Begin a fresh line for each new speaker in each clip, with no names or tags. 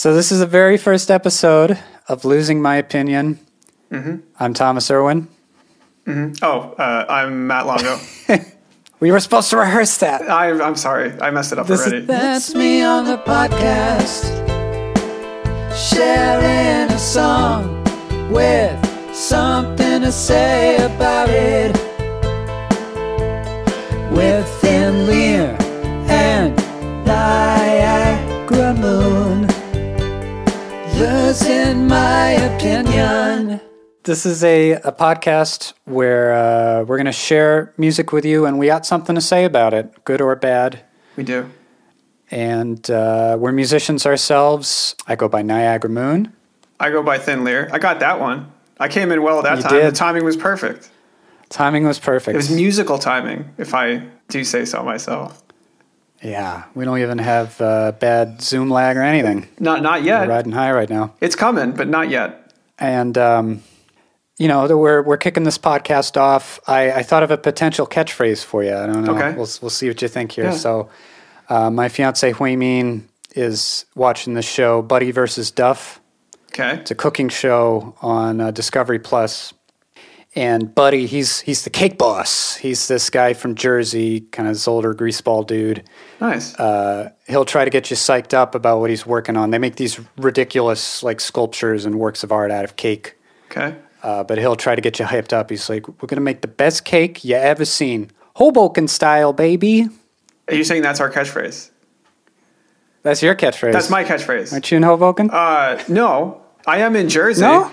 So this is the very first episode of Losing My Opinion. I'm Thomas Irwin.
Oh, uh, I'm Matt Longo.
We were supposed to rehearse that.
I, I'm sorry, I messed it up
This is-
already.
That's me on the podcast, sharing a song with something to say about it. With Thin Lear and Niagara Moon, losing my opinion.
This is a, a podcast where uh, we're going to share music with you, and we got something to say about it, good or bad.
we do.
And uh, we're musicians ourselves. I go by Niagara Moon.
I go by Thin Lear. I got that one. I came in well at that
You
time.
did.
The timing was perfect.
Timing was perfect.
It was musical timing, if I do say so myself.
Yeah, we don't even have uh, bad Zoom lag or anything.
Not not
We're
yet.
riding high right now.
It's coming, but not yet.
And um, you know, we're we're kicking this podcast off. I, I thought of a potential catchphrase for you. I don't know.
Okay.
We'll we'll see what you think here.
Yeah.
So, uh, my fiance Hui Min is watching the show Buddy versus Duff.
Okay.
It's a cooking show on uh, Discovery Plus. And Buddy, he's he's the cake boss. He's this guy from Jersey, kind of this older greaseball dude.
Nice.
Uh, he'll try to get you psyched up about what he's working on. They make these ridiculous like sculptures and works of art out of cake.
okay.
Uh, but he'll try to get you hyped up. He's like, "We're gonna make the best cake you ever seen, Hoboken style, baby."
Are you saying that's our catchphrase?
That's your catchphrase.
That's my catchphrase.
Aren't you in Hoboken?
Uh, no, I am in Jersey.
No?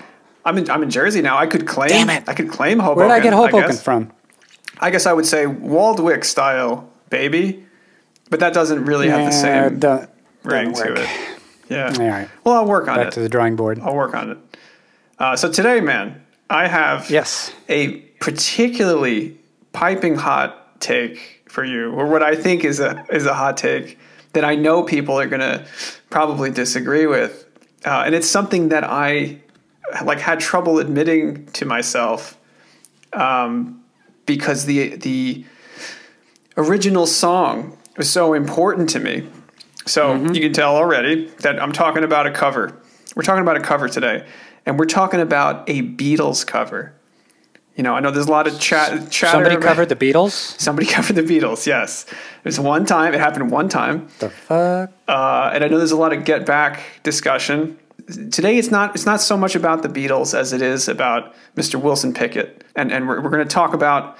I'm in, I'm in Jersey now. I could claim.
Damn it.
I could claim Hoboken.
Where did I get Hoboken
guess.
from?
I guess I would say Waldwick style, baby, but that doesn't really have the same
don't-
ring
doesn't
to it. Yeah.
All right,
Well, I'll work on
back
it.
to the drawing board.
I'll work on it. Uh, so today, man, I have
Yes.
a particularly piping hot take for you, or what I think is a is a hot take that I know people are going to probably disagree with, uh, and it's something that I like had trouble admitting to myself um, because the the original song was so important to me. So you can tell already that I'm talking about a cover. We're talking about a cover today, and we're talking about a Beatles cover. You know, I know there's a lot of chat. Chatter
Somebody
about-
covered the Beatles.
Somebody covered the Beatles. Yes, it was one time. It happened one time,
The fuck?
uh, and I know there's a lot of get back discussion. Today, it's not. It's not so much about the Beatles as it is about Mr. Wilson Pickett, and and we're, we're going to talk about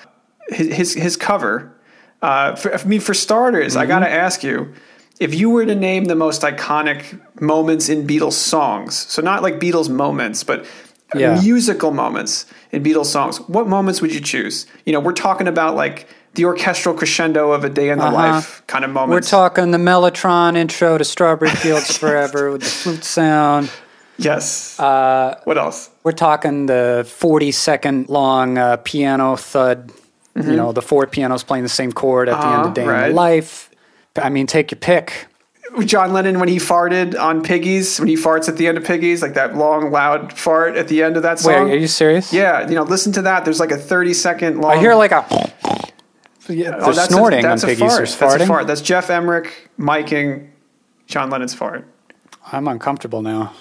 his his, his cover. Uh, for, I mean, for starters, I
Mm-hmm.
got to ask you. If you were to name the most iconic moments in Beatles songs, so not like Beatles moments, but
Yeah.
musical moments in Beatles songs, what moments would you choose? You know, we're talking about like the orchestral crescendo of a day in the
Uh-huh.
life kind of
moment.
We're
talking the Mellotron intro to Strawberry Fields Forever with the flute sound.
yes. Uh, what else?
We're talking the 40 second long uh, piano thud. You know, the four pianos playing the same chord at the end
Mm-hmm.
Of Day in
right.
the Life. I mean, take your pick.
John Lennon when he farted on Piggies, when he farts at the end of Piggies, like that long, loud fart at the end of that song.
Wait, are you serious?
yeah, you know, listen to that. There's like a 30 second long.
I hear like a. Yeah,
Oh,
they're snorting
a, that's
on
a
Piggies.
fart. That's a
farting.
fart. That's Geoff Emerick miking John Lennon's fart.
I'm uncomfortable now.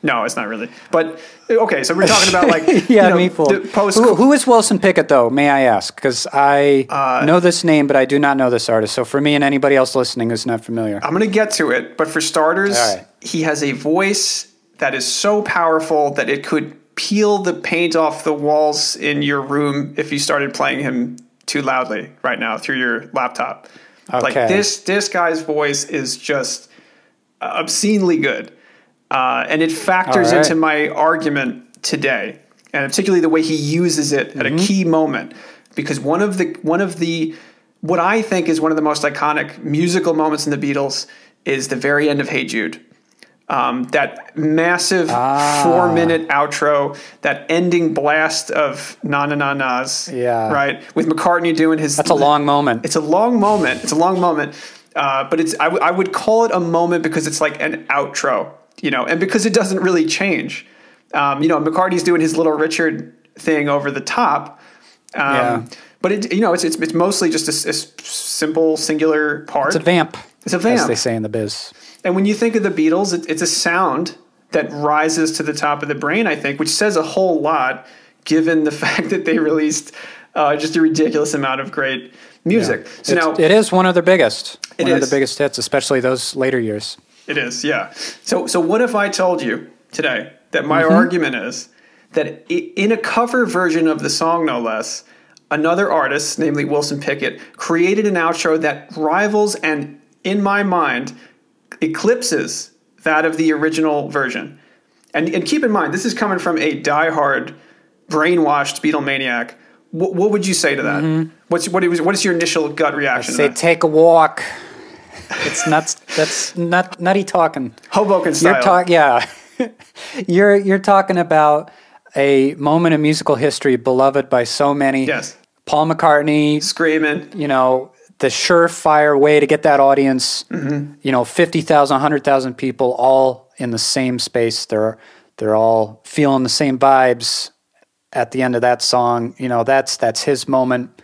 No, it's not really. But okay, so we're talking about like
yeah,
you know,
me fooled.
post.
Who, who is Wilson Pickett, though? May I ask? Because I
Uh,
know this name, but I do not know this artist. So for me and anybody else listening who's not familiar,
I'm going to get to it, but for starters,
right.
he has a voice that is so powerful that it could peel the paint off the walls in your room if you started playing him too loudly right now through your laptop. Like this, this guy's voice is just obscenely good, uh, and it factors
right.
into my argument today, and particularly the way he uses it at
Mm-hmm.
a key moment. Because one of the one of the what I think is one of the most iconic musical moments in the Beatles is the very end of Hey Jude. Um, that massive
Ah.
four minute outro, that ending blast of na na na na's,
Yeah.
right, with McCartney doing his.
that's a long moment.
It's a long moment. It's a long moment, uh, but it's I, w- I would call it a moment because it's like an outro, you know, and because it doesn't really change. Um, you know, McCartney's doing his little Richard thing over the top. Um,
Yeah.
But it, you know, it's, it's it's mostly just a simple singular part.
It's a vamp.
It's a vamp.
as they say in the biz.
And when you think of the Beatles, it, it's a sound that rises to the top of the brain, I think, which says a whole lot given the fact that they released uh, just a ridiculous amount of great music. So
It's-
now
it is one of their biggest.
It
one of
is.
the biggest hits, especially those later years.
It is, yeah. So, so what if I told you today that my
Mm-hmm.
argument is that in a cover version of the song, no less, another artist, namely Wilson Pickett, created an outro that rivals and, in my mind, eclipses that of the original version. And, and keep in mind, this is coming from a diehard, brainwashed Beatlemaniac. What, what would you say to that? What's what is what is your initial gut reaction?
Mm-hmm. Say,
to that?
take a walk. It's nuts. That's nut, nutty talking.
Hoboken style.
You're talking, yeah. you're you're talking about a moment in musical history beloved by so many.
Yes.
Paul McCartney,
Screaming.
you know, the surefire way to get that audience, you know, 50,000, 100,000 people all in the same space. They're, they're all feeling the same vibes at the end of that song. You know, that's, that's his moment.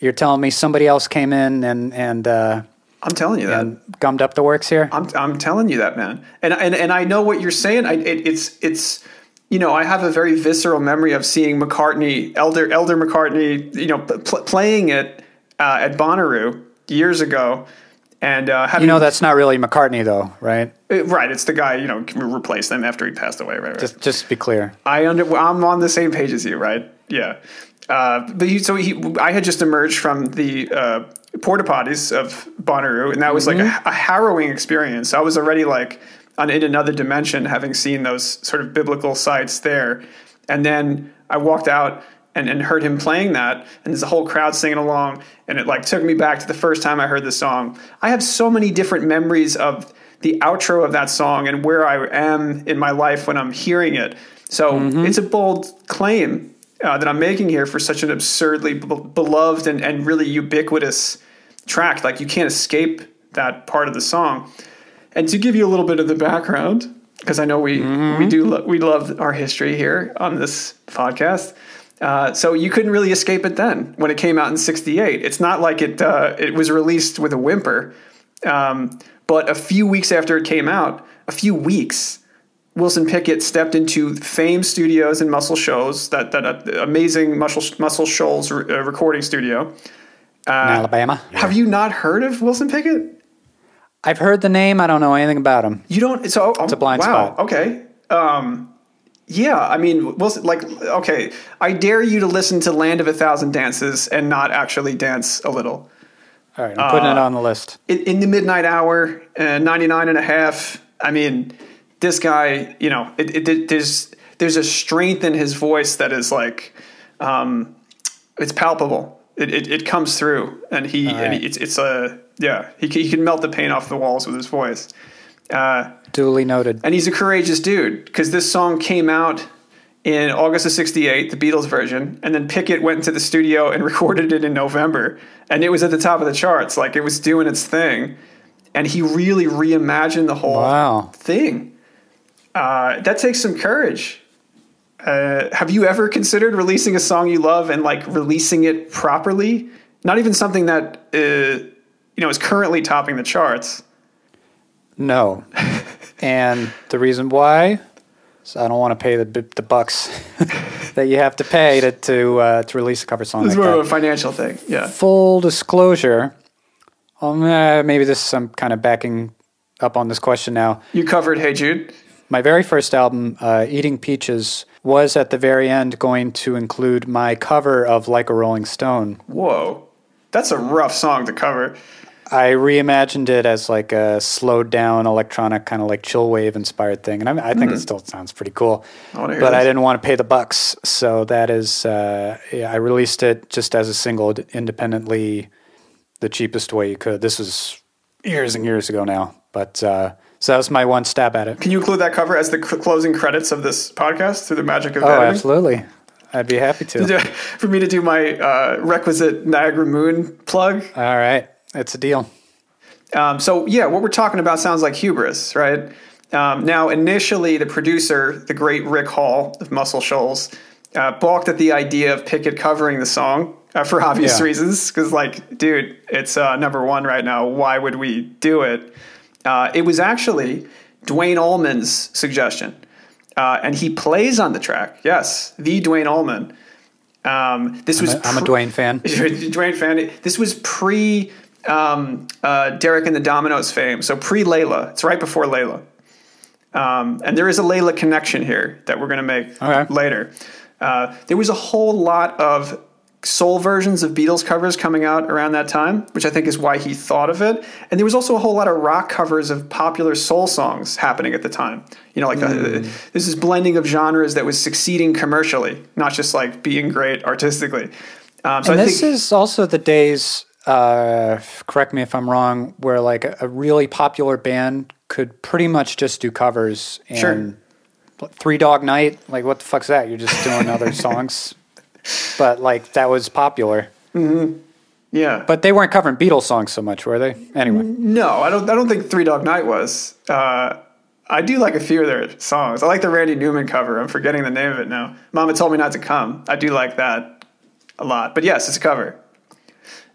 You're telling me somebody else came in and, and, uh,
I'm telling you that.
gummed up the works here?
I'm I'm telling you that, man. And and and I know what you're saying. I it, it's it's you know I have a very visceral memory of seeing McCartney, elder elder McCartney, you know, pl- playing it uh, at Bonnaroo years ago, and uh, having
You know, that's not really McCartney though, right?
Uh, right. It's the guy you know replaced them after he passed away. Right. right.
Just, just to be clear.
I under, I'm on the same page as you, right? Yeah. Uh, but he, so he, I had just emerged from the uh, porta potties of Bonnaroo, and that was like a, a harrowing experience. I was already like on in another dimension, having seen those sort of biblical sites there, and then I walked out and, and heard him playing that, and there's a whole crowd singing along, and it like took me back to the first time I heard the song. I have so many different memories of the outro of that song and where I am in my life when I'm hearing it. So it's a bold claim uh, that I'm making here for such an absurdly be- beloved and, and really ubiquitous track. Like you can't escape that part of the song. And to give you a little bit of the background, because I know we we do lo- we love our history here on this podcast. Uh, so you couldn't really escape it then when it came out in '68. It's not like it uh, it was released with a whimper. Um, but a few weeks after it came out, a few weeks, Wilson Pickett stepped into Fame Studios and Muscle Shoals, that that uh, amazing Muscle Muscle Shoals re- uh, recording studio.
in Alabama.
Have you not heard of Wilson Pickett?
I've heard the name. I don't know anything about him.
You don't. So it's
a blind
wow,
spot.
Okay. Um, yeah, I mean, Wilson. Like, okay, I dare you to listen to "Land of a Thousand Dances" and not actually dance a little.
All right, I'm putting it on the list.
in, in the midnight hour, uh, 99 and a half. I mean, this guy, you know, it, it, it- there's there's a strength in his voice that is like, um, it's palpable. It, it, it comes through, and he, and he it's it's a yeah. He can, he can melt the paint off the walls with his voice. Uh,
Duly noted.
and he's a courageous dude because this song came out in August of 68, the Beatles version, and then Pickett went into the studio and recorded it in November, and it was at the top of the charts. Like it was doing its thing. And he really reimagined the whole
Wow.
thing. Uh, that takes some courage. Uh, have you ever considered releasing a song you love and like releasing it properly? Not even something that uh, you know is currently topping the charts.
No. and the reason why is I don't want to pay the the bucks that you have to pay to to uh, to release a cover song
It's
like
more
that.
of a financial thing. Yeah.
Full disclosure, um, uh, maybe this I'm kind of backing up on this question now.
You covered Hey Jude.
My very first album, uh, Eating Peaches, was at the very end going to include my cover of Like a Rolling Stone.
Whoa. That's a rough song to cover.
I reimagined it as like a slowed down electronic kind of like chill wave inspired thing, and I, I think it still sounds pretty cool.
Hmm. I
but I didn't want to pay the bucks, so that is uh, yeah, I released it just as a single independently, the cheapest way you could. This was years and years ago now, but uh, so that was my one stab at it.
Can you include that cover as the c- closing credits of this podcast through the magic of
Oh,
editing?
absolutely, I'd be happy to.
For me to do my uh, requisite Niagara Moon plug.
All right, it's a deal.
Um, so yeah, what we're talking about sounds like hubris, right? Um, now, initially, the producer, the great Rick Hall of Muscle Shoals, uh, balked at the idea of Pickett covering the song uh, for obvious
Yeah.
reasons. Because, like, dude, it's uh, number one right now. Why would we do it? Uh, it was actually Duane Allman's suggestion, uh, and he plays on the track. Yes, the Duane Allman. Um, this was
I'm a- I'm a Duane fan.
Duane fan. This was pre um, uh, Derek and the Dominos fame, so pre Layla. It's right before Layla. Um, and there is a Layla connection here that we're going to make
Okay.
later. Uh, there was a whole lot of soul versions of Beatles covers coming out around that time, which I think is why he thought of it. And there was also a whole lot of rock covers of popular soul songs happening at the time. You know, like the, this is blending of genres that was succeeding commercially, not just like being great artistically. Um, so
And
I
this
think
is also the days, uh, correct me if I'm wrong, where like a, a really popular band could pretty much just do covers. And
Sure.
Three Dog Night, like what the fuck's that? You're just doing other songs. But like that was popular.
yeah.
But they weren't covering Beatles songs so much, were they? Anyway.
No, I don't. I don't think Three Dog Night was. Uh, I do like a few of their songs. I like the Randy Newman cover. I'm forgetting the name of it now. Mama told me not to come. I do like that a lot. But yes, it's a cover.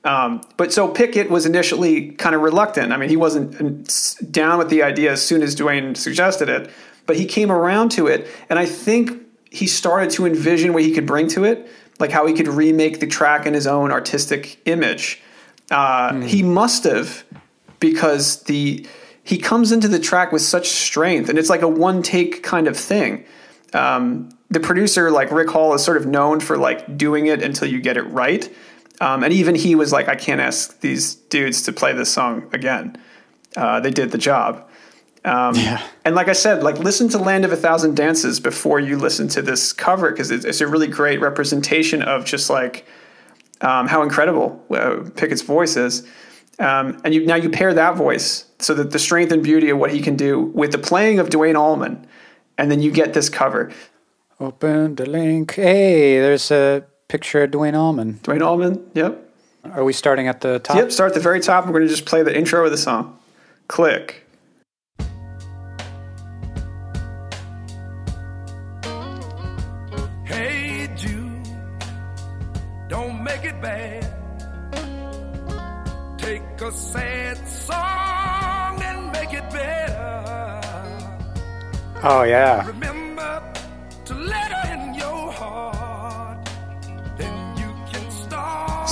Um, but so Pickett was initially kind of reluctant. I mean, he wasn't uh, down with the idea as soon as Duane suggested it, but he came around to it, and I think he started to envision what he could bring to it, like how he could remake the track in his own artistic image. Uh, He must have, because the he comes into the track with such strength, and it's like a one take kind of thing. Um, the producer, like Rick Hall, is sort of known for like doing it until you get it right. Um, and even he was like, I can't ask these dudes to play this song again. Uh, they did the job. Um,
Yeah.
And like I said, like listen to Land of a Thousand Dances before you listen to this cover because it's, it's a really great representation of just like um, how incredible uh, Pickett's voice is. Um, and you, now you pair that voice so that the strength and beauty of what he can do with the playing of Duane Allman, and then you get this cover.
Open the link. Hey, there's a picture of Duane Allman.
Duane Allman, yep.
Are we starting at the top?
Yep, start at the very top. We're going to just play the intro of the song. Click.
Hey Jude, don't make it bad. Take a sad song and make it better.
Oh yeah.
Remember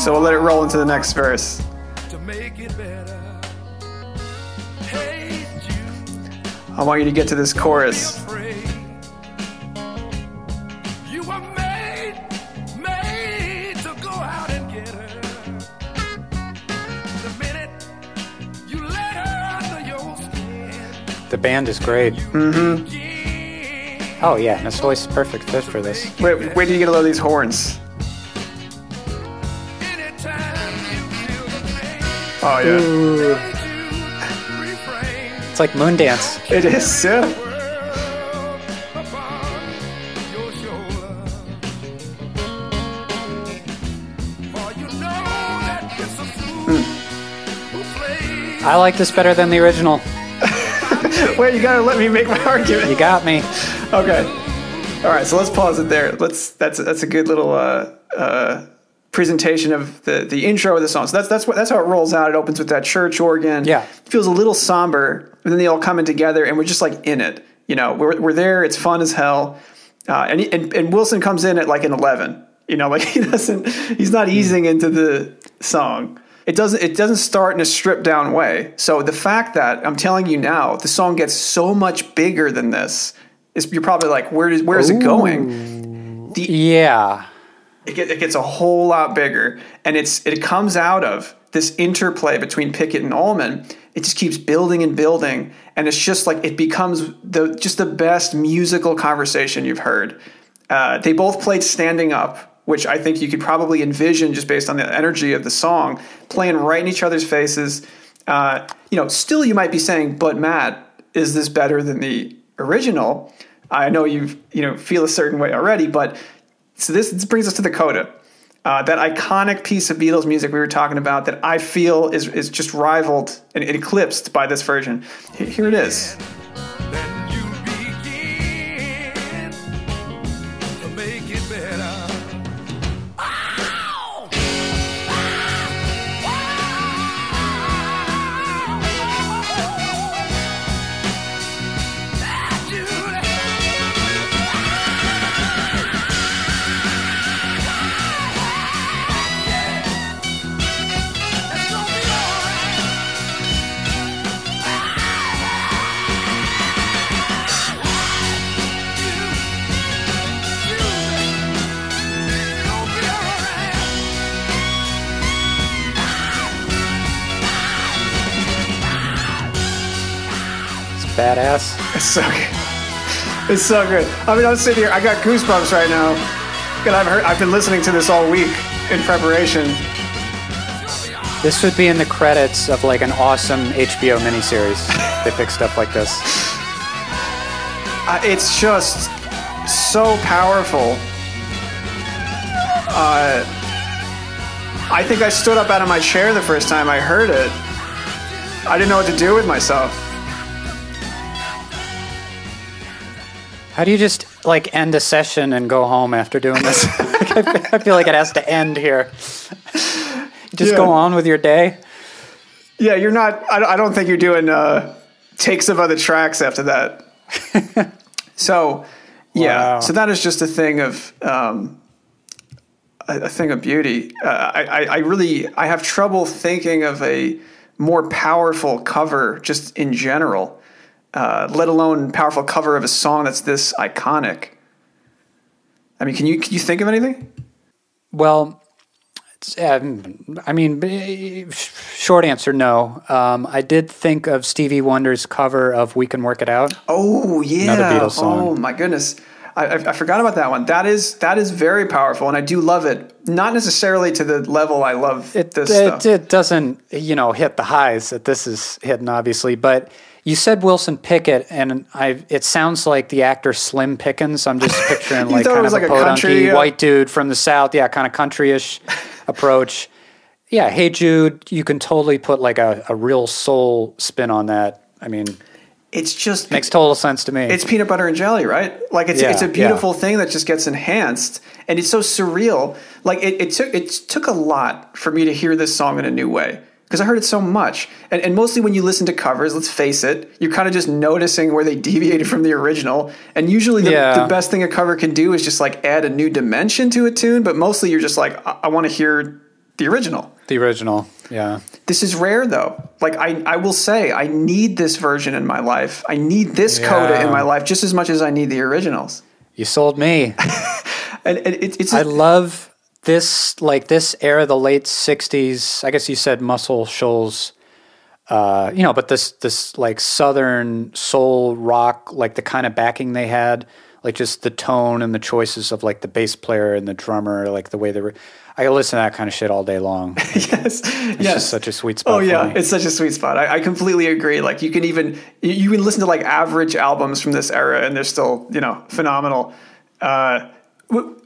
So we'll let it roll into the next verse.
to make it better. Hey Jude.
I want you to get to this chorus.
afraid. You were made, made to go out and get her. The minute you let her under your skin,
The band is great.
Mm-hmm.
Oh yeah, and his voice is perfect fit for this.
Wait, wait till you get a load of these horns. Oh yeah,
Ooh,
make you refrain.
it's like Moondance.
it is. Yeah.
World upon your shoulder. For you know that it's a fool who plays
I like this better than the original.
Wait, you gotta let me make my argument.
You got me.
Okay. All right, so let's pause it there. Let's. That's that's a good little uh, uh, presentation of the the intro of the song. So that's that's what that's how it rolls out. It opens with that church organ.
Yeah.
it feels a little somber, and then they all come in together, and we're just like in it. You know, we're we're there. It's fun as hell. Uh, and, and and Wilson comes in at like an eleven. You know, like he doesn't. He's not easing into the song. It doesn't. It doesn't start in a stripped down way. So the fact that I'm telling you now, the song gets so much bigger than this. Is you're probably like, where is where is it going?
Yeah.
It, get, it gets a whole lot bigger. And it's it comes out of this interplay between Pickett and Allman it just keeps building and building. And it's just like it becomes the just the best musical conversation you've heard. Uh, they both played standing up which I think you could probably envision just based on the energy of the song playing right in each other's faces. Uh, you know still you might be saying but Matt is this better than the original? I know you you know feel a certain way already but so this, this brings us to the coda. Uh, that iconic piece of Beatles music we were talking about that I feel is, is just rivaled and eclipsed by this version. Here here it is. So good. It's so good. I mean, I'm sitting here. I got goosebumps right now. And I've heard. I've been listening to this all week in preparation.
This would be in the credits of like an awesome HBO miniseries. they pick stuff like this.
Uh, it's just so powerful. Uh, I think I stood up out of my chair the first time I heard it. I didn't know what to do with myself.
How do you just like end a session and go home after doing this? I feel like it has to end here. Just
Yeah.
go on with your day.
Yeah, you're not. I, I don't think you're doing uh, takes of other tracks after that. so, yeah.
Wow.
So that is just a thing of um, a, thing of beauty. Uh, I, I, I really I have trouble thinking of a more powerful cover just in general, uh, let alone powerful cover of a song that's this iconic. I mean, can you can you think of anything?
Well, it's, um, I mean, short answer, no. Um, I did think of Stevie Wonder's cover of "We Can Work It Out."
Oh yeah.
another Beatles song.
Oh my goodness. I, I, I forgot about that one. That is that is very powerful, and I do love it. Not necessarily to the level I love
It,
this
it, it doesn't, you know, hit the highs that this is hitting, obviously. But you said Wilson Pickett, and I. It sounds like the actor Slim Pickens. I'm just picturing like kind of
like
a
a
podunky
country, uh,
white dude from the south. Yeah, kind of countryish approach. Yeah, Hey Jude, you can totally put like a, a real soul spin on that. I mean,
It's just
makes total sense to me.
it's peanut butter and jelly, right? Like it's
Yeah,
it's a
yeah.
beautiful thing that just gets enhanced, and it's so surreal. Like it, it took it took a lot for me to hear this song in a new way because I heard it so much, and, and mostly when you listen to covers, let's face it, you're kind of just noticing where they deviated from the original, and usually the,
Yeah.
the best thing a cover can do is just like add a new dimension to a tune, but mostly you're just like I, I want to hear the original.
the original. Yeah.
This is rare though. Like I, I will say, I need this version in my life. I need this coda in my life just as much as I need the originals.
You sold me.
And, and it, it's
I
a,
love this like this era, the late '60s. I guess you said Muscle Shoals, uh, you know, but this this like Southern soul rock, like the kind of backing they had, like just the tone and the choices of like the bass player and the drummer, like the way they were. I listen to that kind of shit all day long. It's
yes, yes.
just such a sweet spot.
Oh yeah, it's such a sweet spot. I, I completely agree. Like you can even you- can listen to like average albums from this era, and they're still you know phenomenal. Uh,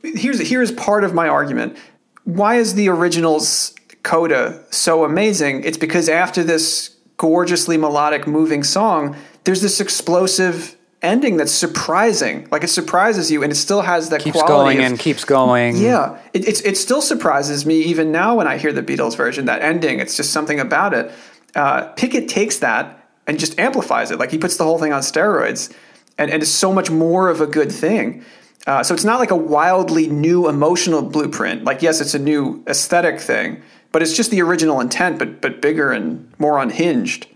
here's here's part of my argument. Why is the originals coda so amazing? It's because after this gorgeously melodic, moving song, there's this explosive ending that's surprising. Like it surprises you, and it still has that
keeps
quality
going
of-
and keeps going.
yeah, it, it's, it still surprises me even now when I hear the Beatles version. That ending, it's just something about it. Uh, Pickett takes that and just amplifies it. Like he puts the whole thing on steroids, and, and it's so much more of a good thing. Uh, so it's not like a wildly new emotional blueprint. Like yes, it's a new aesthetic thing, but it's just the original intent, but but bigger and more unhinged.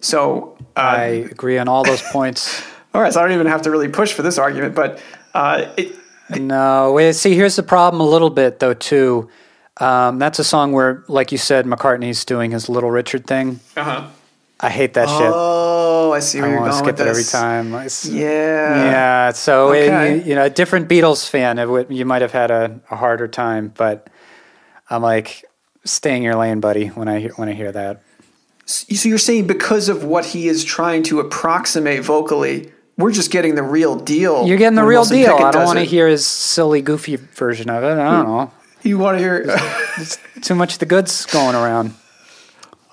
So uh,
I agree on all those points.
all right, so I don't even have to really push for this argument, but uh, it,
No, wait, see, here's the problem a little bit though too. Um, that's a song where, like you said, McCartney's doing his Little Richard thing.
uh-huh.
I hate that shit.
Oh, I see where
I
you're
want to
going
skip
with
it every time. It's-
Yeah.
yeah. So uh, it-
Okay.
you, you know, a different Beatles fan, it you might have had a, a harder time. But I'm like, stay in your lane, buddy. When I hear, when I hear that,
So you're saying because of what he is trying to approximate vocally, we're just getting the real deal.
you're getting the real
Wilson
deal.
Pickett
I don't want to hear his silly, goofy version of it. I don't hmm. know.
You want to hear?
Too much of the goods going around.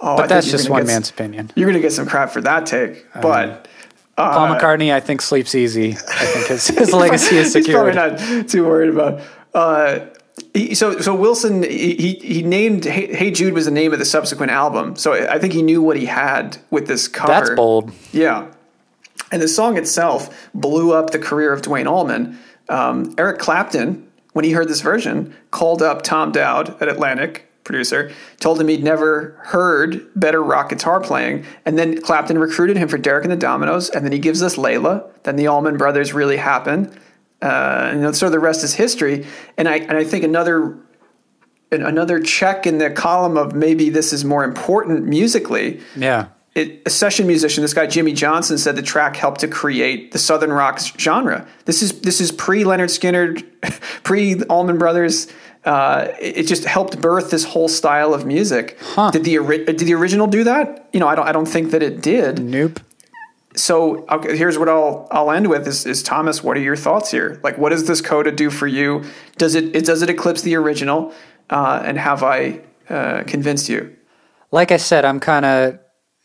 Oh,
But
think
that's just one
get s-
man's opinion.
You're going to get some crap for that take, but
Paul McCartney, I think, sleeps easy. I think his, his legacy is
he's
secure.
probably not too worried about. Uh, he, so so Wilson he he he named hey, hey Jude was the name of the subsequent album. So I think he knew what he had with this cover.
That's bold.
Yeah. And the song itself blew up the career of Duane Allman. Um, Eric Clapton, when he heard this version, called up Tom Dowd at Atlantic, producer, told him he'd never heard better rock guitar playing. And then Clapton recruited him for Derek and the Dominos. And then he gives us Layla. Then the Allman Brothers really happened. Uh, and so the rest is history. And I, and I think another another check in the column of maybe this is more important musically
Yeah.
it, a session musician, this guy Jimmy Johnson, said the track helped to create the southern rock genre. This is this is pre Lynyrd Skynyrd, pre Allman Brothers. Uh, it just helped birth this whole style of music. Did the did the original do that? You know, I don't I don't think that it did.
Nope.
So okay, here's what I'll I'll end with is, is Thomas. What are your thoughts here? Like, what does this coda do for you? Does it, it does it eclipse the original? Uh, and have I uh, convinced you?
Like I said, I'm kind of,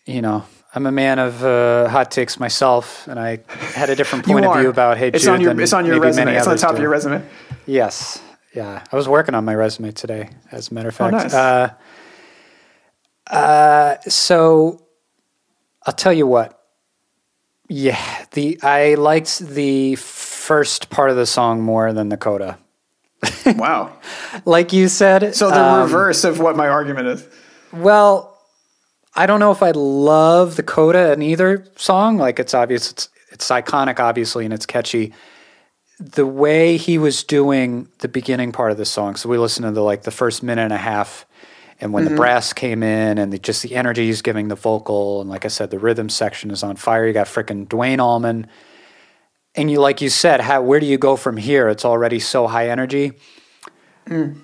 you know, I'm a man of uh, hot takes myself, and I had a different point of view about Hey
it's
Jude
on your it's on your resume. It's on the top of your resume.
Yes. Yeah. I was working on my resume today, as a matter of fact.
Oh,
fact.
nice.
uh, uh, so I'll tell you what. Yeah, the I liked the first part of the song more than the coda.
Wow.
Like you said.
So the
um,
reverse of what my argument is.
Well, I don't know if I love the coda in either song. Like it's obvious, it's it's iconic, obviously, and it's catchy. The way he was doing the beginning part of the song, so we listened to the like the first minute and a half, and when the mm-hmm. brass came in, and the, just the energy he's giving the vocal, and like I said, the rhythm section is on fire. You got frickin' Duane Allman, and you like you said, how where do you go from here? It's already so high energy. A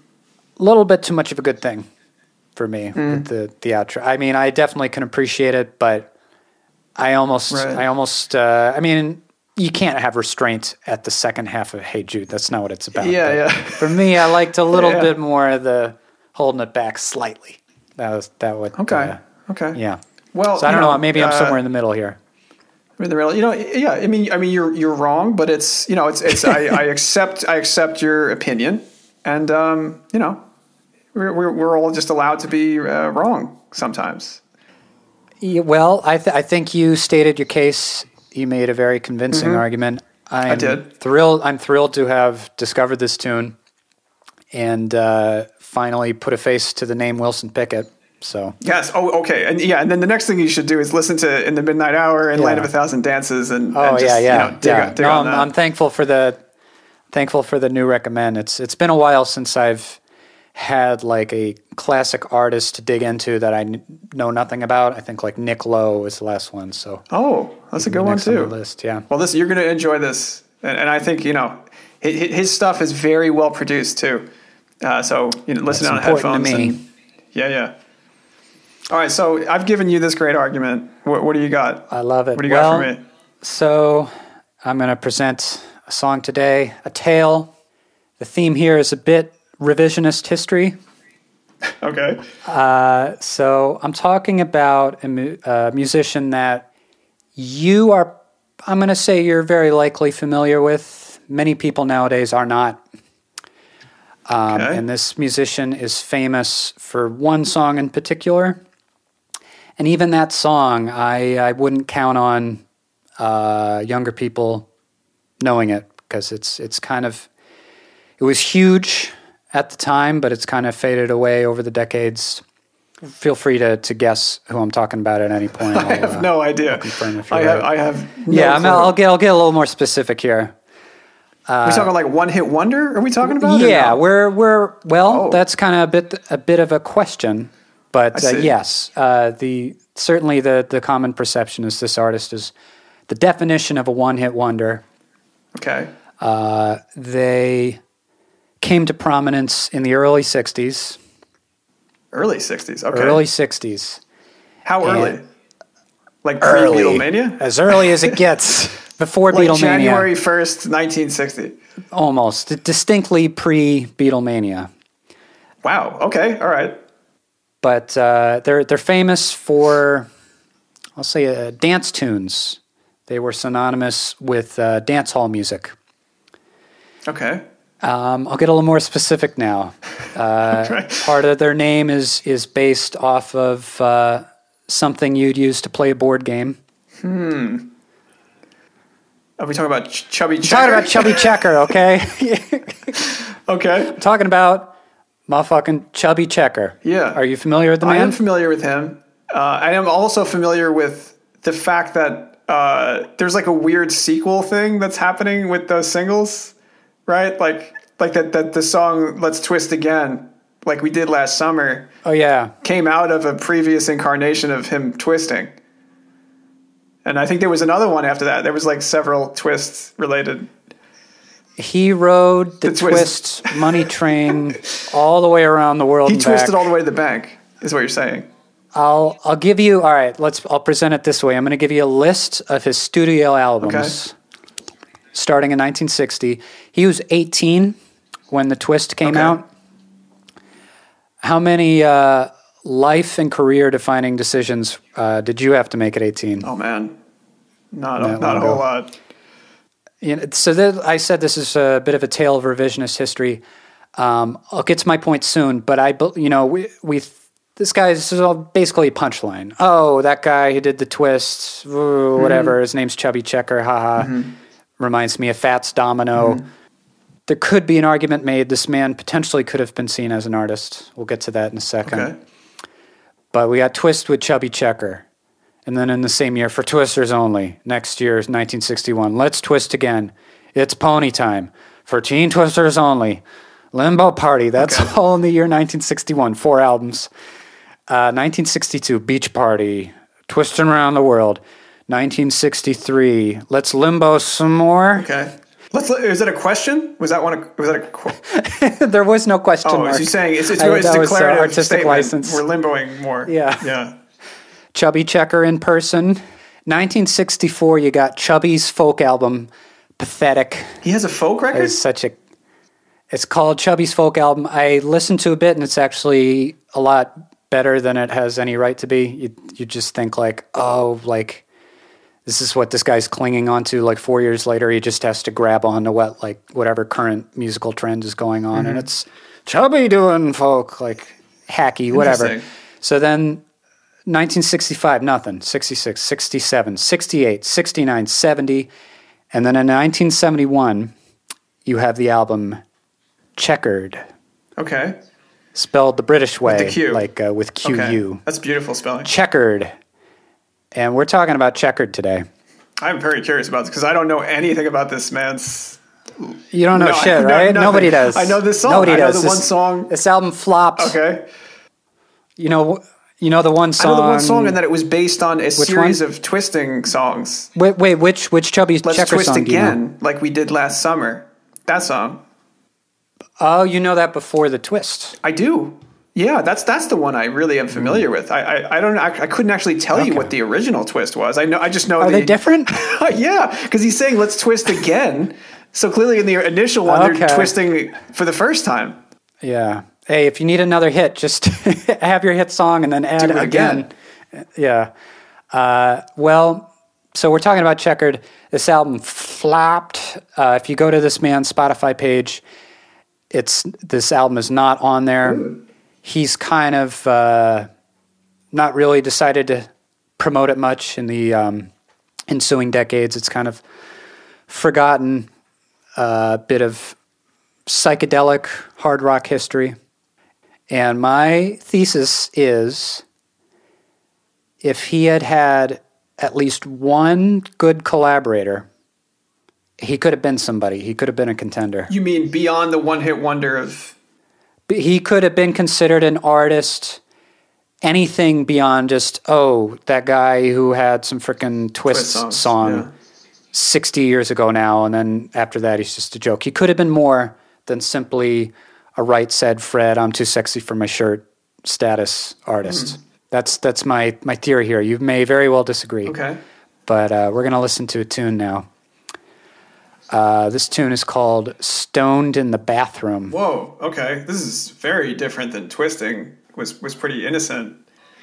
little bit too much of a good thing for me mm. with the the outro. I mean, I definitely can appreciate it, but I almost,
Right.
I almost, uh, I mean, you can't have restraint at the second half of Hey Jude. That's not what it's about.
Yeah,
But
yeah.
For me, I liked a little
Yeah.
bit more of the holding it back slightly. That was that would
Okay.
uh,
okay.
yeah.
Well,
So I don't know. Maybe I'm
uh,
somewhere in the middle here.
in the middle. You know, yeah. I mean, I mean, you're you're wrong, but it's you know, it's it's. I, I accept I accept your opinion, and um, you know, we're we're, we're all just allowed to be uh, wrong sometimes.
Yeah, well, I, th- I think you stated your case. You made a very convincing argument. I'm
did.
Thrilled. I'm thrilled to have discovered this tune and uh, finally put a face to the name Wilson Pickett. So
Yes. Oh, okay. And yeah, and then the next thing you should do is listen to "In the Midnight Hour" and "Land
Yeah.
of a Thousand Dances." And
Oh
and just,
yeah, yeah,
you know, dig,
yeah.
dig
no, I'm. I'm thankful for the thankful for the new recommend. It's it's been a while since I've had like a classic artist to dig into that I kn- know nothing about. I think like Nick Lowe is the last one. So
oh, that's a good one
next on the
too.
list, yeah.
Well, this you're going to enjoy this, and, and I think you know his, his stuff is very well produced too. Uh, so you know, listen
That's
on headphones.
me.
And, yeah, yeah. All right, so I've given you this great argument. What, what do you got?
I love it.
What do you
well,
got for me?
So I'm going to present a song today, a tale. The theme here is a bit revisionist history.
Okay.
So I'm talking about a, mu- a musician that you are, I'm going to say you're very likely familiar with. Many people nowadays are not. Um,
Okay.
And this musician is famous for one song in particular. And even that song, I, I wouldn't count on uh, younger people knowing it because it's it's kind of it was huge at the time, but it's kind of faded away over the decades. Feel free to, to guess who I'm talking about at any point.
I have
uh,
no idea.
confirm if you're
I have.
right.
I have no
yeah, I'm, I'll, get I'll get a little more specific here.
Are we talking like one hit wonder? Are we talking about?
Yeah, we're we're well.
Oh.
That's kind of a bit a bit of a question, but uh, yes, uh, the certainly the the common perception is this artist is the definition of a one hit wonder.
Okay.
Uh, they came to prominence in the early '60s.
Early '60s. Okay.
Early '60s.
How
and-
early? Like pre Beatlemania?
as early as it gets. Before
Like
Beatlemania,
January 1st, 1960.
almost distinctly pre Beatlemania.
Wow. Okay. All right.
but uh, they're they're famous for I'll say uh, dance tunes. They were synonymous with uh, dance hall music.
Okay.
Um, I'll get a little more specific now. Uh,
Right.
Part of their name is is based off of uh, something you'd use to play a board game. Hmm.
Are we talking about Ch- Chubby
I'm
Checker?
talking about Chubby Checker, okay?
Okay.
talking about motherfucking Chubby Checker.
Yeah.
Are you familiar with the man?
I am familiar with him. Uh, I am also familiar with the fact that uh, there's like a weird sequel thing that's happening with those singles, right? Like, like that, that the song "Let's Twist Again," like we did last summer,
oh yeah.
came out of a previous incarnation of him twisting. And I think there was another one after that. There was like several twists related.
He rode the,
The twist.
twist. money train all the way around the world.
He twisted
back.
all the way to the bank, is what you're saying.
I'll I'll give you all right. Let's I'll present it this way. I'm going to give you a list of his studio albums, starting in 1960. He was 18 when the Twist came
Okay.
out. How many uh, life and career defining decisions uh, did you have to make at 18?
Oh man, not a, not a whole lot.
You know, so th- I said this is a bit of a tale of revisionist history. Um, I'll get to my point soon, but I, you know, we, we this guy this is all basically a punchline. Oh, that guy who did the twist, ooh, whatever. His name's Chubby Checker. Haha. Reminds me of Fats Domino. There could be an argument made. This man potentially could have been seen as an artist. We'll get to that in a second.
Okay.
But we got Twist with Chubby Checker. And then in the same year, for Twisters only, next year is 1961. Let's twist again. It's pony time. For teen Twisters only. Limbo Party. That's
Okay.
all in the year 1961. Four albums. Uh, 1962, Beach Party. Twisting Around the World. 1963, Let's Limbo Some More.
Okay. Let's. Is that a question? Was that one? A, was that a? qu-
there was no question
Oh,
mark.
is he saying it's, it's,
I-
it's
that was, uh, artistic
statement.
license.
We're limboing more.
Yeah.
Yeah.
Chubby Checker in person. 1964, you got Chubby's folk album, Pathetic.
He has a folk record.
It's such a. It's called Chubby's folk album. I listened to a bit, and it's actually a lot better than it has any right to be. You you just think like, oh, like this is what this guy's clinging on to. Like four years later, he just has to grab on to what like whatever current musical trend is going on, and it's Chubby doing folk like hacky, whatever. So then 1965, nothing. 66, 67, 68, 69, 70. And then in 1971, you have the album Chequered,
Okay.
spelled the British way,
the Q.
like uh, with QU.
Okay. That's beautiful spelling.
Chequered. And we're talking about Chequered today.
I'm very curious about this because I don't know anything about this man's.
You don't know
No,
shit,
know
right? Nobody does.
I know this song.
Nobody
I know
does.
the one song.
This album flopped.
Okay.
You know, you know the one
I
song.
know the one song, and that it was based on a series
one?
of twisting songs.
Wait, wait, which which Chubby
Let's
Checker
twist
song do you know?
again, like we did last summer. That song.
Oh, you know that before the twist.
I do. Yeah, that's that's the one I really am familiar with. I I, I don't I, I couldn't actually tell you
Hmm.
What the original twist was. I know I just know
Are
the,
they different?
yeah, because he's saying let's twist again. so clearly in the initial one they're twisting for the first time.
Yeah. Hey, if you need another hit, just have your hit song and then add again.
again.
Yeah. Uh, well, so we're talking about Chequered. This album flopped. Uh, if you go to this man's Spotify page, it's this album is not on there. He's kind of uh, not really decided to promote it much in the um, ensuing decades. It's kind of forgotten a bit of psychedelic hard rock history. And my thesis is if he had had at least one good collaborator, he could have been somebody. He could have been a contender.
You mean beyond the one hit wonder of
He could have been considered an artist. Anything beyond just oh that guy who had some freaking twist,
twist
song
Yeah.
60 years ago now, and then after that, he's just a joke. He could have been more than simply a right said Fred, I'm too sexy for my shirt status artist.
Hmm.
That's that's my my theory here. You may very well disagree,
Okay.
but uh, we're gonna listen to a tune now. Uh, this tune is called "Stoned in the Bathroom."
Whoa, okay. This is very different than twisting. Was was pretty innocent.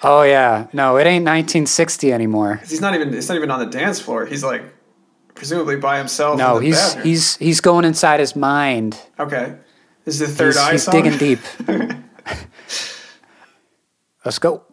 Oh yeah, no, it ain't 1960 anymore.
He's not even it's not even on the dance floor. He's like presumably by himself.
No, he's
bathroom.
he's he's going inside his mind.
Okay. This is the third
He's,
eye
he's
song.
digging deep. Let's go.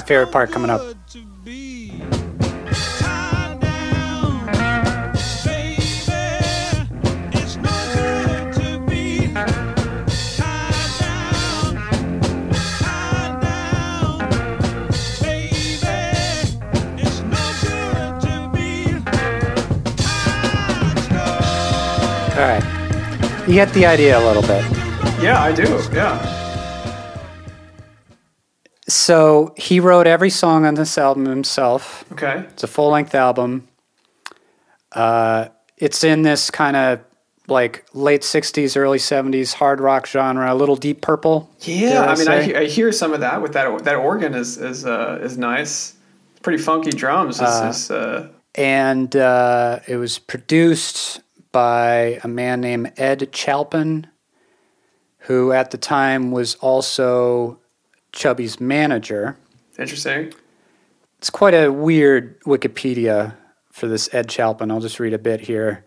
Good favorite part coming up. All right. You get the idea a little bit.
Yeah, I do. Yeah.
So he wrote every song on this album himself.
Okay.
It's a full length album. Uh, it's in this kind of like late 60s, early 70s hard rock genre, a little deep purple.
Yeah,
dare
I mean, I. I hear some of that with that. That organ is is uh, is nice. Pretty funky drums. Is uh,
and uh, it was produced by a man named Ed Chalpin, who at the time was also Chubby's manager.
interesting.
It's quite a weird Wikipedia for this Ed Chalpin. I'll just read a bit here.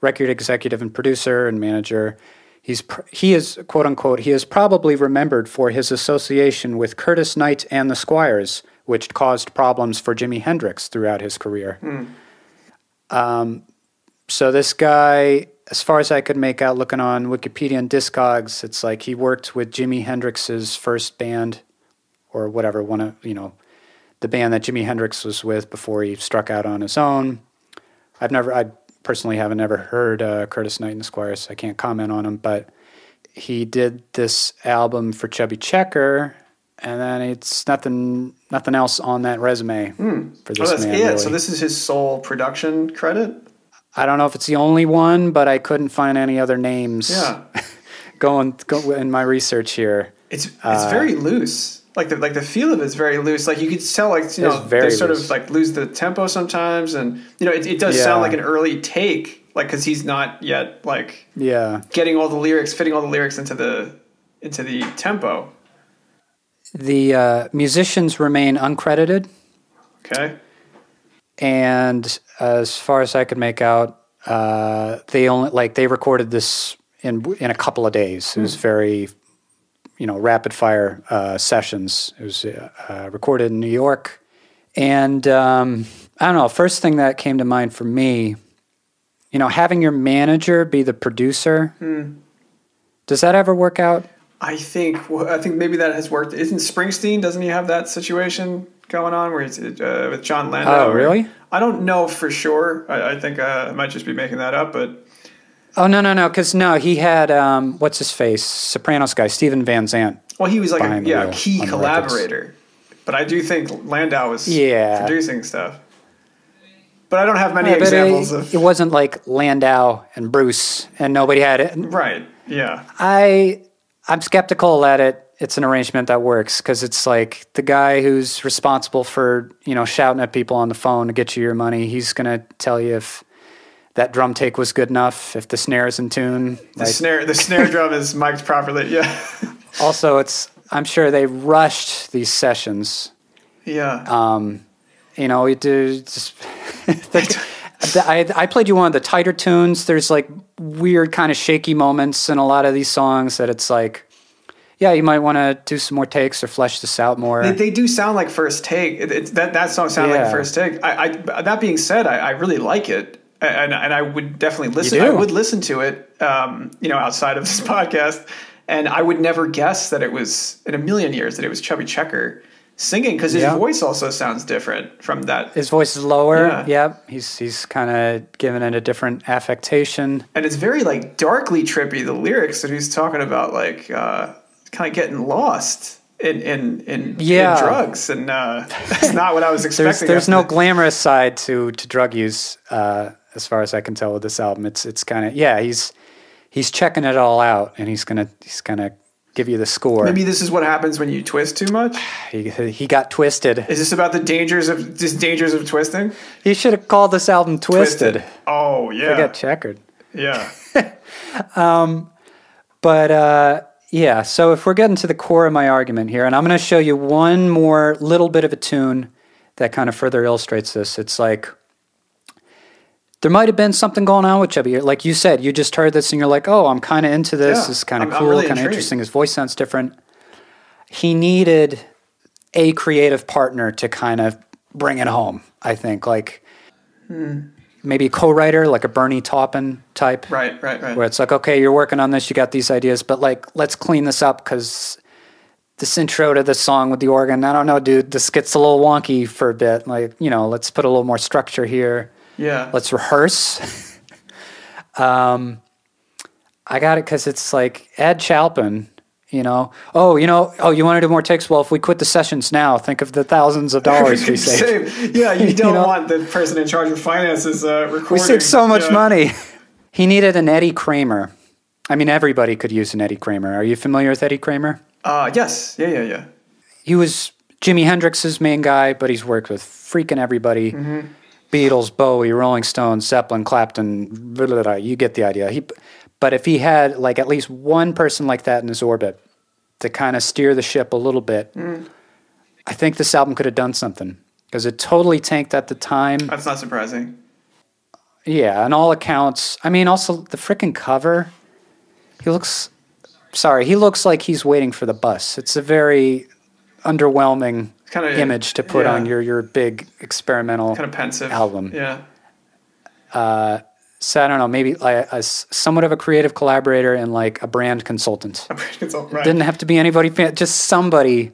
Record executive and producer and manager. He's pr- he is quote unquote he is probably remembered for his association with Curtis Knight and the Squires, which caused problems for Jimi Hendrix throughout his career. Um, so this guy, as far as I could make out, looking on Wikipedia and Discogs, it's like he worked with Jimi Hendrix's first band, or whatever one of you know the band that Jimi Hendrix was with before he struck out on his own. I've never, I personally haven't ever heard uh, Curtis Knight and the Squires. So I can't comment on him, but he did this album for Chubby Checker, and then it's nothing, nothing else on that resume for
Oh,
this
that's
man.
it.
really.
So this is his sole production credit.
I don't know if it's the only one, but I couldn't find any other names.
Yeah,
going go in my research here.
it's it's
Uh,
very loose. Like the like the feel of it is very loose. Like you could tell, like you know,
very
they sort
loose.
of like lose the tempo sometimes, and you know, it, it does sound like an early take, like because he's not yet like
Yeah,
getting all the lyrics, fitting all the lyrics into the into the tempo.
the uh, musicians remain uncredited.
Okay,
and as far as I could make out, uh, they only like they recorded this in in a couple of days. It was very, you know, rapid fire uh, sessions. It was uh, uh, recorded in New York, and um, I don't know. First thing that came to mind for me, you know, having your manager be the producer. Does that ever work out?
I think well, I think maybe that has worked. Isn't Springsteen? Doesn't he have that situation going on where he's uh, with Jon Landau?
Oh, really?
I don't know for sure. I, I think uh, I might just be making that up, but
Oh no no no! Because no, he had um, what's his face, Sopranos guy, Steven Van Zandt.
well, he was like a yeah key collaborator. But I do think Landau was
Yeah.
producing stuff. But I don't have many
Yeah,
examples
it,
of
it wasn't like Landau and Bruce, and nobody had it.
right. Yeah,
I I'm skeptical that it it's an arrangement that works because it's like the guy who's responsible for you know shouting at people on the phone to get you your money. He's gonna tell you if that drum take was good enough, if the snare is in tune.
the
Like,
snare the snare drum is mic'd properly. Yeah,
also, it's I'm sure they rushed these sessions.
yeah.
Um, you know, it uh, just the, I, I played you one of the tighter tunes. There's like weird kind of shaky moments in a lot of these songs that it's like, yeah, you might want to do some more takes or flesh this out more.
They, they do sound like first take. It, it's that that song sounded like first take. I, I that being said, I, I really like it, and and I would definitely listen. I would listen to it, um, you know, outside of this podcast, and I would never guess that it was in a million years that it was Chubby Checker singing because his
Yeah.
voice also sounds different from that,
His voice is lower.
Yeah.
Yep. He's he's kind of giving it a different affectation.
and it's very like darkly trippy. The lyrics that he's talking about, like uh, kind of getting lost. In in in,
Yeah.
in drugs, and uh, that's not what I was expecting.
there's no glamorous side to to drug use, uh, as far as I can tell with this album. It's it's kind of yeah. He's he's checking it all out, and he's gonna he's gonna give you the score.
Maybe this is what happens when you twist too much.
He, he got twisted.
Is this about the dangers of just dangers of twisting?
He should have called this album Twisted.
Oh yeah.
Forget Chequered.
Yeah.
But uh, yeah, so if we're getting to the core of my argument here, and I'm going to show you one more little bit of a tune that kind of further illustrates this. It's like there might have been something going on with Chubby. Like you said, you just heard this and you're like, oh, I'm kind of into this.
Yeah,
This is kind of cool,
really
kind of interesting. His voice sounds different. He needed a creative partner to kind of bring it home. I think like maybe a co-writer, like a Bernie Taupin type,
Right, right, right.
where it's like, okay, you're working on this, you got these ideas, but like, let's clean this up because this intro to this song with the organ, I don't know, dude, this gets a little wonky for a bit. Like, you know, let's put a little more structure here.
Yeah.
Let's rehearse. um, I got it because it's like Ed Chalpin. You know, oh, you know, oh, you want to do more takes? Well, if we quit the sessions now, think of the thousands of dollars we saved.
Save. Yeah, you don't
know?
want the person in charge of finances uh, recording.
We saved so much
Yeah.
money. He needed an Eddie Kramer. I mean, everybody could use an Eddie Kramer. Are you familiar with Eddie Kramer?
Uh, yes. Yeah, yeah, yeah.
He was Jimi Hendrix's main guy, but he's worked with freaking everybody. Beatles, Bowie, Rolling Stones, Zeppelin, Clapton, blah, blah, blah. you get the idea. He, but if he had like at least one person like that in his orbit to kind of steer the ship a little bit, I think this album could have done something because it totally tanked at the time.
That's not surprising.
Yeah, on all accounts. I mean, also the freaking cover. He looks. Sorry, he looks like he's waiting for the bus. It's a very underwhelming
Kinda-
image to put
yeah.
on your your big experimental
Kind of pensive
album.
Yeah.
Uh, so I don't know, maybe like a, somewhat of a creative collaborator and like a brand consultant.
It's all right.
Didn't have to be anybody, just somebody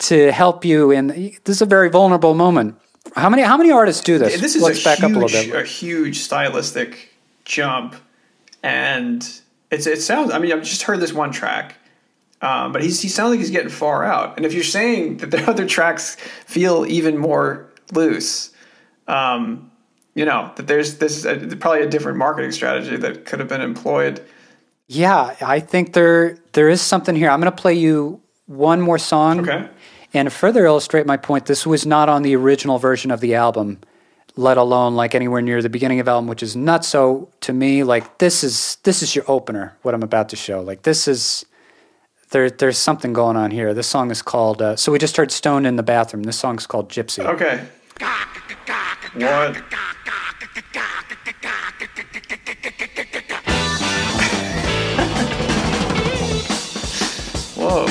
to help you. in this is a very vulnerable moment. How many how many artists do this?
this is
Let's
a
back
huge,
up a little bit.
a huge stylistic jump, and it's it sounds. I mean, I've just heard this one track, um, but he's he sounds like he's getting far out. And if you're saying that the other tracks feel even more loose, um, you know that there's this is a, probably a different marketing strategy that could have been employed.
Yeah, I think there there is something here. I'm going to play you one more song.
Okay.
And to further illustrate my point, this was not on the original version of the album, let alone like anywhere near the beginning of the album, which is nuts. So to me, like this is this is your opener. What I'm about to show, like this is there. There's something going on here. This song is called. Uh, so we just heard "Stoned in the Bathroom." This song's called "Gypsy."
Okay. What? Whoa.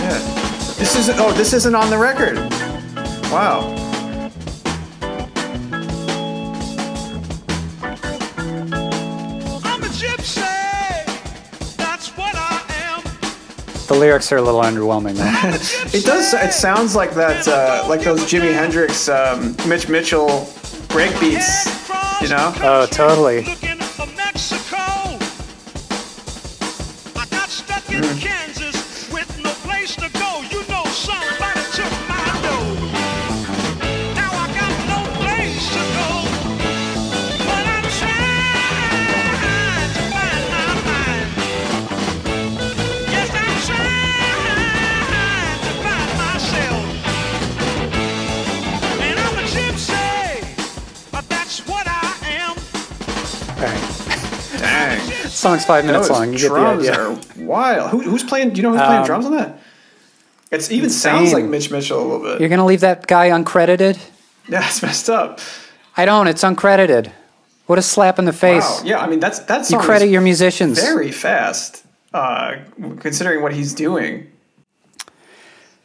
Yeah. This isn't oh, this isn't on the record. Wow.
The lyrics are a little underwhelming. Though.
I'm a gypsy.
It does. It sounds like that, uh, like those Jimi Hendrix, um, Mitch Mitchell breakbeats. You know?
Oh, totally. Song's five minutes
Those
long. You get the
drums
idea.
are wild. Who, who's playing? Do you know who's playing
Um,
drums on that? It even sounds like Mitch Mitchell a little bit.
You're gonna leave that guy uncredited?
Yeah, it's messed up.
I don't. It's uncredited. What a slap in the face.
Wow. Yeah, I mean that's that's
You credit your musicians.
very fast, uh, considering what he's doing.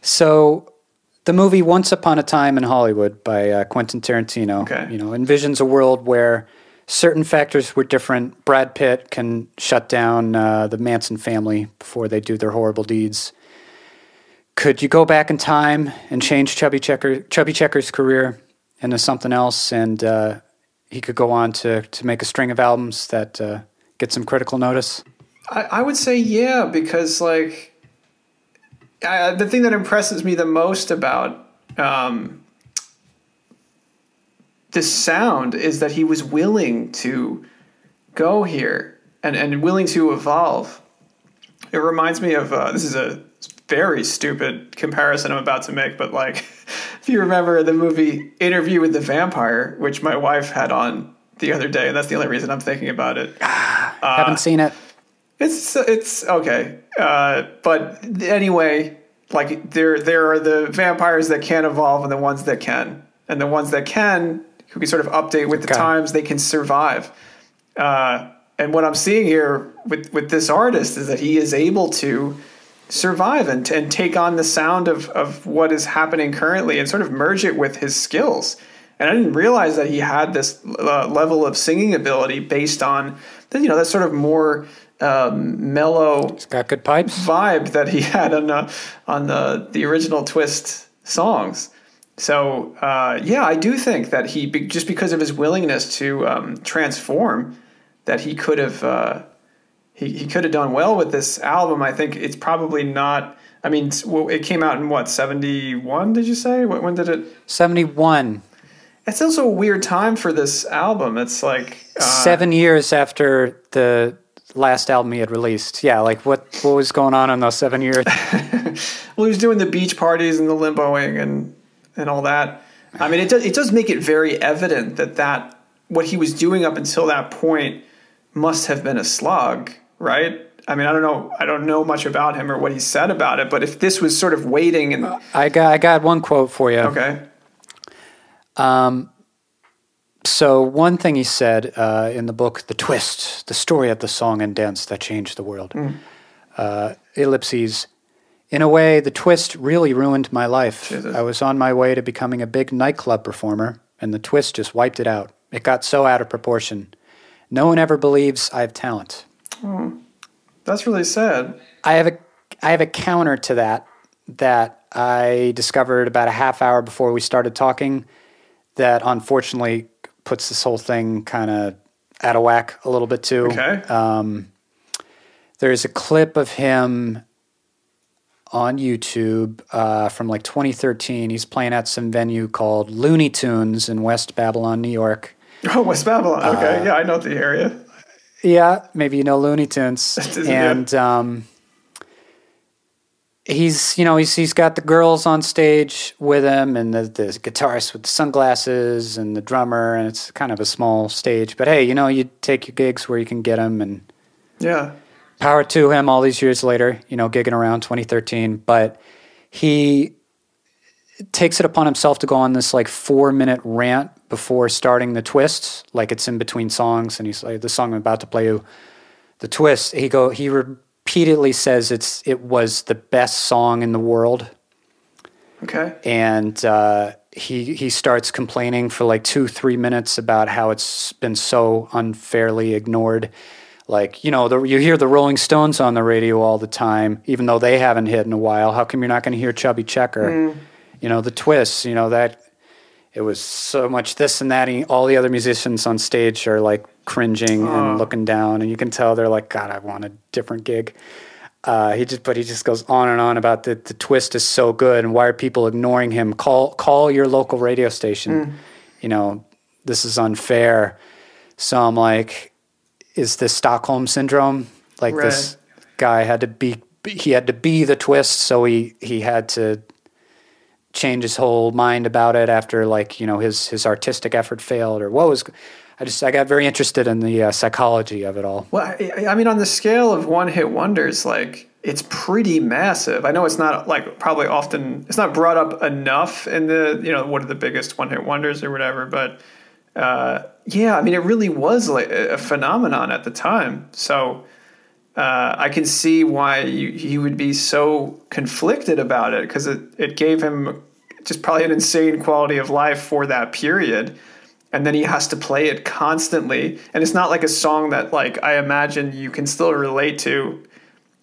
So, the movie Once Upon a Time in Hollywood by uh, Quentin Tarantino,
Okay.
you know, envisions a world where certain factors were different. Brad Pitt can shut down uh, the Manson family before they do their horrible deeds. Could you go back in time and change Chubby Checker, Chubby Checker's career into something else, and uh, he could go on to to make a string of albums that uh, get some critical notice?
I, I would say yeah, because like I, the thing that impresses me the most about um, this sound is that he was willing to go here and, and willing to evolve. It reminds me of uh, this is a very stupid comparison I'm about to make, but like if you remember the movie Interview with the Vampire, which my wife had on the other day, and that's the only reason I'm thinking about it.
Haven't seen it.
It's it's okay, uh, but anyway, like there there are the vampires that can't evolve and the ones that can, and the ones that can who can sort of update with the
Okay.
times they can survive. Uh, and what I'm seeing here with with this artist is that he is able to survive and, and take on the sound of, of what is happening currently and sort of merge it with his skills. And I didn't realize that he had this uh, level of singing ability based on, you know, that sort of more um, mellow
It's got good pipes.
vibe that he had on the, on the, the original Twist songs. So uh, yeah, I do think that he be- just because of his willingness to um, transform, that he could have uh, he, he could have done well with this album. I think it's probably not. I mean, it came out in what seventy one? Did you say? When when did it?
71,
It's also a weird time for this album. It's like uh,
seven years after the last album he had released. Yeah, like what, what was going on in those seven years?
Well, he was doing the beach parties and the limboing and and all that. I mean, it does it does make it very evident that that what he was doing up until that point must have been a slog, right? I mean, I don't know, I don't know much about him or what he said about it, but if this was sort of waiting and
I got, I got one quote for you.
okay, Um.
So one thing he said uh, in the book, "The Twist: The Story of the Song and Dance That Changed the World," uh, ellipses. In a way, the twist really ruined my life.
Jesus.
I was on my way to becoming a big nightclub performer, and the twist just wiped it out. It got so out of proportion. No one ever believes I have talent. Hmm.
that's really sad.
I have a I have a counter to that that I discovered about a half hour before we started talking that unfortunately puts this whole thing kind of out of whack a little bit too.
Okay, um,
There's a clip of him on YouTube uh, from like 2013. He's playing at some venue called Looney Tunes in West Babylon, New York.
oh West Babylon.
Uh,
Okay, yeah, I know the area.
Yeah, maybe you know Looney Tunes. And um, he's, you know, he's he's got the girls on stage with him, and the, the guitarist with the sunglasses, and the drummer, and it's kind of a small stage. But hey, you know, you take your gigs where you can get them, and
Yeah,
power to him all these years later, you know, gigging around 2013. But he takes it upon himself to go on this like four minute rant before starting the twist, like it's in between songs, and he's like, "The song I'm about to play you, the twist." He go he repeatedly says it's it was the best song in the world,
okay.
and uh, he he starts complaining for like two three minutes about how it's been so unfairly ignored. Like you know, the, you hear the Rolling Stones on the radio all the time, even though they haven't hit in a while. How come you're not going to hear Chubby Checker? You know, the Twists. You know that it was so much this and that. And all the other musicians on stage are like cringing and looking down, and you can tell they're like, God, I want a different gig. Uh, he just, but he just goes on and on about the the twist is so good, and why are people ignoring him? Call call your local radio station. You know, this is unfair. So I'm like, is this Stockholm syndrome? Like this guy had to be, he had to be the twist, so he he had to change his whole mind about it after like you know his his artistic effort failed or what was. I just I got very interested in the uh, psychology of it all.
Well, I, I mean, on the scale of one hit wonders, like it's pretty massive. I know it's not like probably often it's not brought up enough in the you know what are the biggest one hit wonders or whatever, but uh, yeah, I mean, it really was like a phenomenon at the time. So uh, I can see why you, he would be so conflicted about it because it, it gave him just probably an insane quality of life for that period. And then he has to play it constantly. And it's not like a song that like I imagine you can still relate to.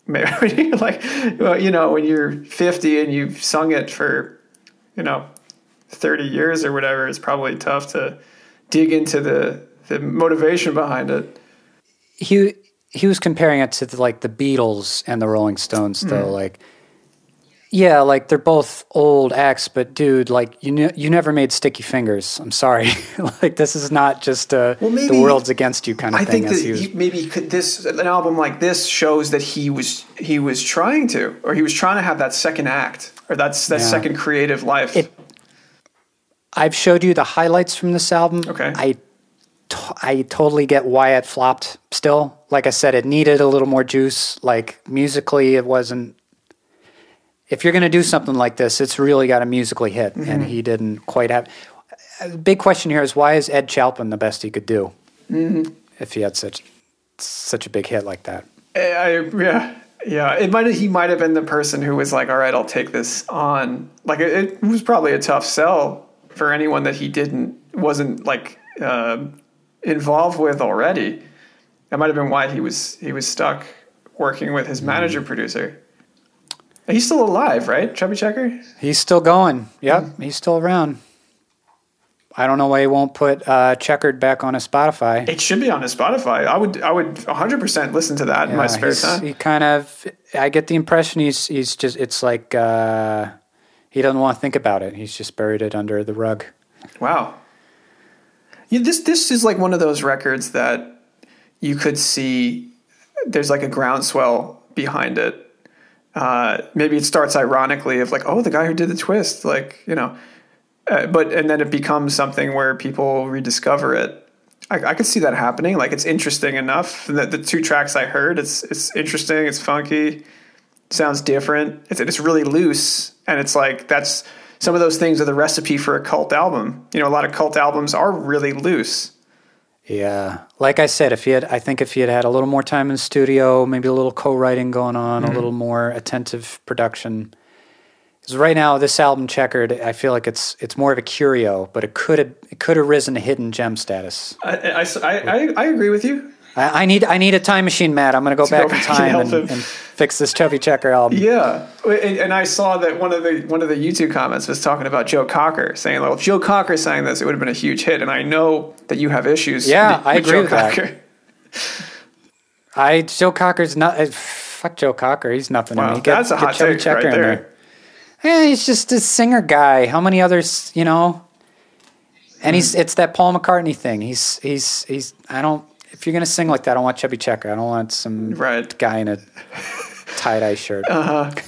Like well, you know, when you're 50 and you've sung it for, you know, 30 years or whatever, it's probably tough to dig into the the motivation behind it.
he he was comparing it to the, like the Beatles and the Rolling Stones though hmm. like yeah like they're both old acts but dude like you ne- you never made sticky fingers I'm sorry like this is not just a
Well, maybe-
the world's against you kind of
I
thing
think
as
that
he was
he, maybe could, this an album like this shows that he was he was trying to, or he was trying to have that second act, or that's that
Yeah.
second creative life.
It- I've showed you the highlights from this album
Okay.
I to- I totally get why it flopped still like I said it needed a little more juice like musically it wasn't if you're going to do something like this, it's really got to musically hit,
Mm-hmm.
and he didn't quite have. The big question here is why is Ed Chalpin the best he could do?
Mm-hmm.
If he had such, such a big hit like that.
I, I- yeah, yeah. It might he might have been the person who was like, "All right, I'll take this on." Like it, it was probably a tough sell for anyone that he didn't wasn't like uh, involved with already. That might have been why he was he was stuck working with his manager producer. He's still alive, right? Chubby Checker.
He's still going. Yep, he's still around. I don't know why he won't put uh, Chequered back on his Spotify.
It should be on his Spotify. I would I would 100% listen to that in my spare time.
He kind of, I get the impression he's he's just. It's like uh, he doesn't want to think about it. He's just buried it under the rug.
Wow. Yeah, this this is like one of those records that you could see there's like a groundswell behind it. Uh, maybe it starts ironically of like, oh, the guy who did the twist, like you know, uh, but and then it becomes something where people rediscover it. I, I could see that happening. Like it's interesting enough. The, the two tracks I heard, it's it's interesting. It's funky. Sounds different. It's it's really loose, and it's like that's some of those things are the recipe for a cult album. You know, a lot of cult albums are really loose.
Yeah, like I said, if he had, I think if he had had a little more time in the studio, maybe a little co-writing going on, a mm-hmm. little more attentive production. Because right now, this album, Chequered, I feel like it's it's more of a curio, but it could have it could have risen to hidden gem status.
I, I, I, I- I agree with you.
I, I need I need a time machine, Matt. I'm gonna go
To go
back in time and, and fix this Chubby Checker album.
Yeah, and, and I saw that one of the one of the YouTube comments was talking about Joe Cocker, saying, "Well, if Joe Cocker sang this, it would have been a huge hit." And I know that you have issues.
Yeah,
with
I agree
Joe
with that.
Cocker.
I Joe Cocker's not. uh, Fuck Joe Cocker. He's nothing to
Wow,
me. Get,
that's a hot
Chubby
take
Checker
right
in
there.
Yeah, he's just a singer guy. How many others, you know? And he's it's that Paul McCartney thing. He's he's he's I don't if you're gonna sing like that, I don't want Chubby Checker. I don't want some
Right.
guy in a tie dye shirt.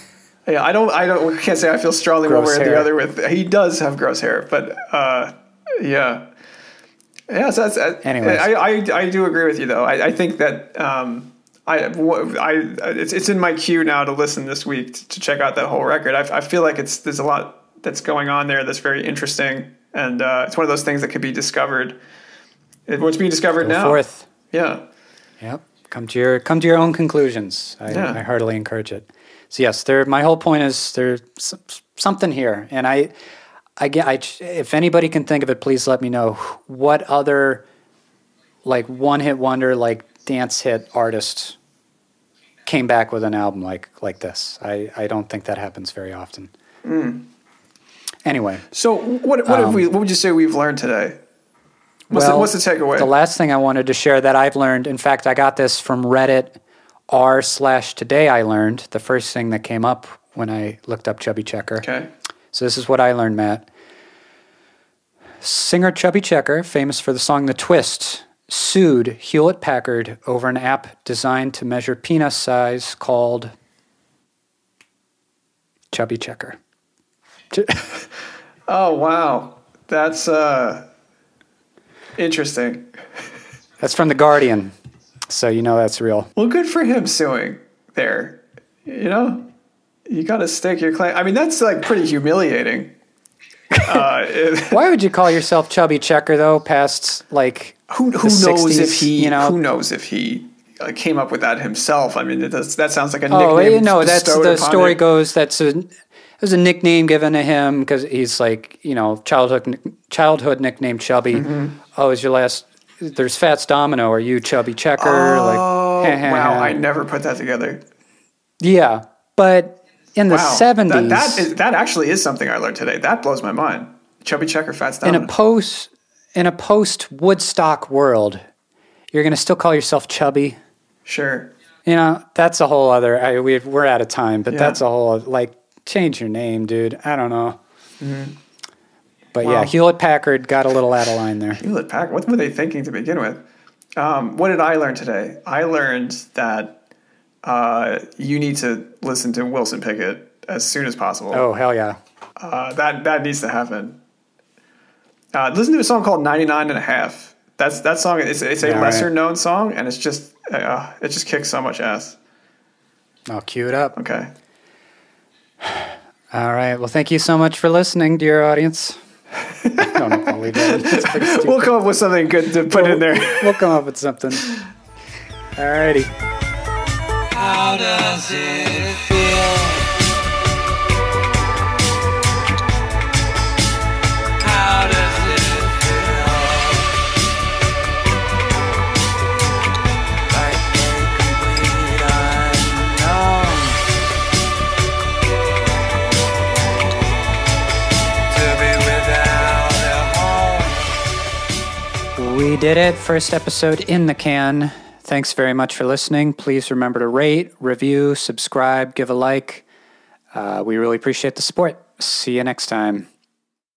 Yeah, I don't. I don't. Can't say I feel strongly one way or the other. With he does have gross hair, but uh, yeah, yeah. So that's. uh,
Anyways.
I, I I do agree with you though. I, I think that um, I I it's it's in my queue now to listen this week to, to check out that whole record. I, I feel like it's there's a lot that's going on there that's very interesting, and uh, it's one of those things that could be discovered. It, what's being discovered
Go
now?
forth.
Yeah.
Yep. Come to your come to your own conclusions. I,
Yeah.
I heartily encourage it. So yes, there. My whole point is there's something here, and I, I get. I, if anybody can think of it, please let me know. What other, like one hit wonder, like dance hit artist, came back with an album like like this? I I don't think that happens very often. Hmm. Anyway,
So what what have we? Um, what would you say we've learned today? What's, the,
Um,
what's the takeaway?
The last thing I wanted to share that I've learned, in fact, I got this from Reddit r slash today I learned, the first thing that came up when I looked up Chubby Checker.
okay.
So this is what I learned, Matt. Singer Chubby Checker, famous for the song The Twist, sued Hewlett Packard over an app designed to measure penis size called Chubby Checker.
Oh wow, that's uh, interesting.
That's from The Guardian, so you know that's real.
Well, good for him suing there. You know, you got to stake your claim. I mean, that's like pretty humiliating. Uh,
Why would you call yourself Chubby Checker though? Past like
who who knows
60s,
if he
you know?
who knows if he uh, came up with that himself? I mean, does, that sounds like a
oh
nickname.
you know that's the story goes that's a it was a nickname given to him because he's like you know childhood childhood nickname Chubby.
Mm-hmm.
Oh, is your last? There's Fats Domino. Are you Chubby Checker? like
Oh wow, I never put that together.
yeah, but in the
Wow,
seventies,
that, that is that actually is something I learned today. That blows my mind. Chubby Checker, Fats Domino.
in a post in a post Woodstock world, you're gonna still call yourself Chubby.
sure.
You know, that's a whole other. I, we we're out of time, but
Yeah.
that's a whole like change your name, dude. I don't know. But
Wow.
yeah, Hewlett Packard got a little out of line there.
Hewlett Packard. What were they thinking to begin with? Um, what did I learn today? I learned that uh, you need to listen to Wilson Pickett as soon as possible.
Oh hell yeah!
Uh, that that needs to happen. Uh, listen to a song called 99 and a half. That's that song. It's, it's a lesser
right.
known song, and it's just uh, it just kicks so much ass.
I'll cue it up.
Okay.
All right. Well, thank you so much for listening, dear audience. I don't know if I'll leave that. in. It's pretty stupid.
We'll come up with something good to put in there.
We'll come up with something. Alrighty.
How does it feel?
We did it. First episode in the can. Thanks very much for listening. Please remember to rate, review, subscribe, give a like. Uh, we really appreciate the support. See you next time.